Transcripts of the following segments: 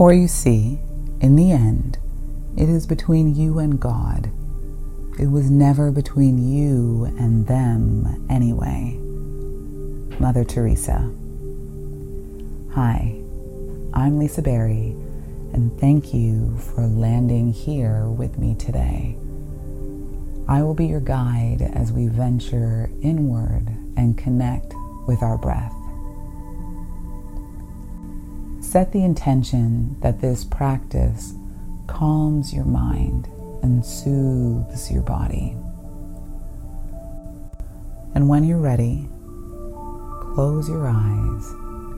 For you see, in the end, it is between you and God. It was never between you and them anyway. Mother Teresa. Hi, I'm Lisa Berry, and thank you for landing here with me today. I will be your guide as we venture inward and connect with our breath. Set the intention that this practice calms your mind and soothes your body. And when you're ready, close your eyes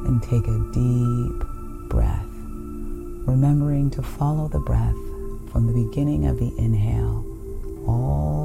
and take a deep breath, remembering to follow the breath from the beginning of the inhale all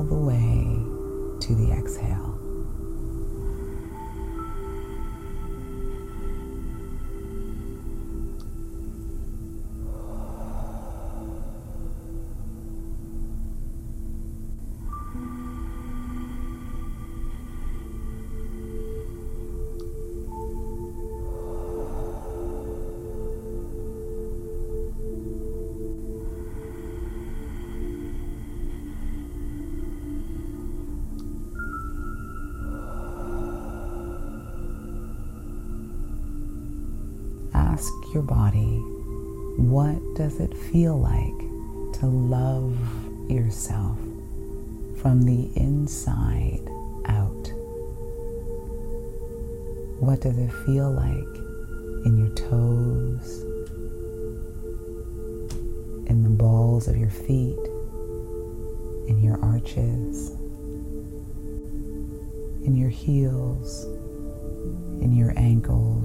ask your body, what does it feel like to love yourself from the inside out? What does it feel like in your toes, in the balls of your feet, in your arches, in your heels, in your ankles?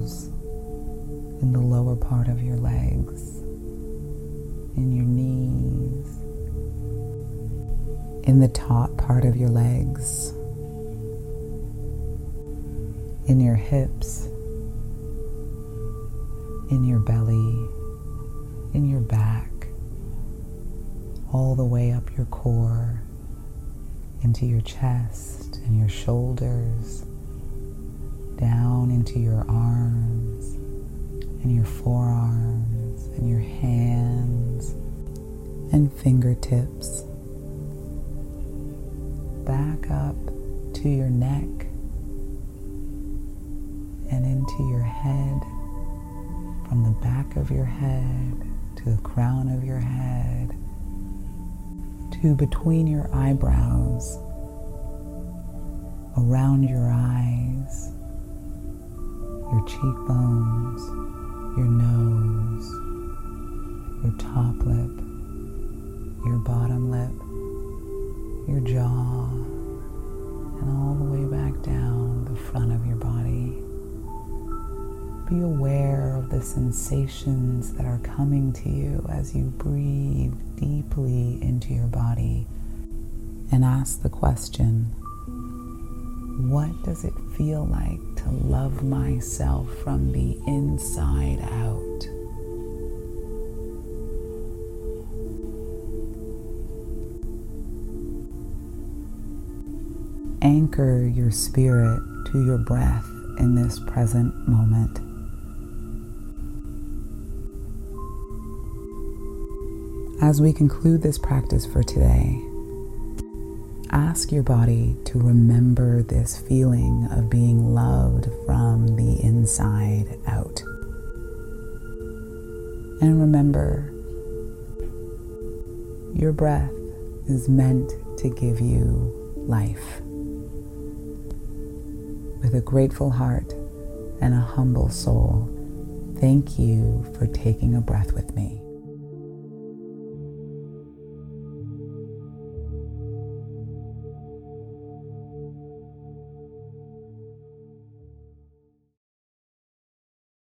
In the lower part of your legs, in your knees, in the top part of your legs, in your hips, in your belly, in your back, all the way up your core, into your chest and your shoulders, down into your arms and your forearms and your hands and fingertips. Back up to your neck and into your head, from the back of your head to the crown of your head, to between your eyebrows, around your eyes, your cheekbones your nose, your top lip, your bottom lip, your jaw, and all the way back down the front of your body. Be aware of the sensations that are coming to you as you breathe deeply into your body and ask the question what does it feel like to love myself from the inside out? Anchor your spirit to your breath in this present moment. As we conclude this practice for today, ask your body to remember this feeling of being loved inside out. And remember, your breath is meant to give you life. With a grateful heart and a humble soul, thank you for taking a breath with me.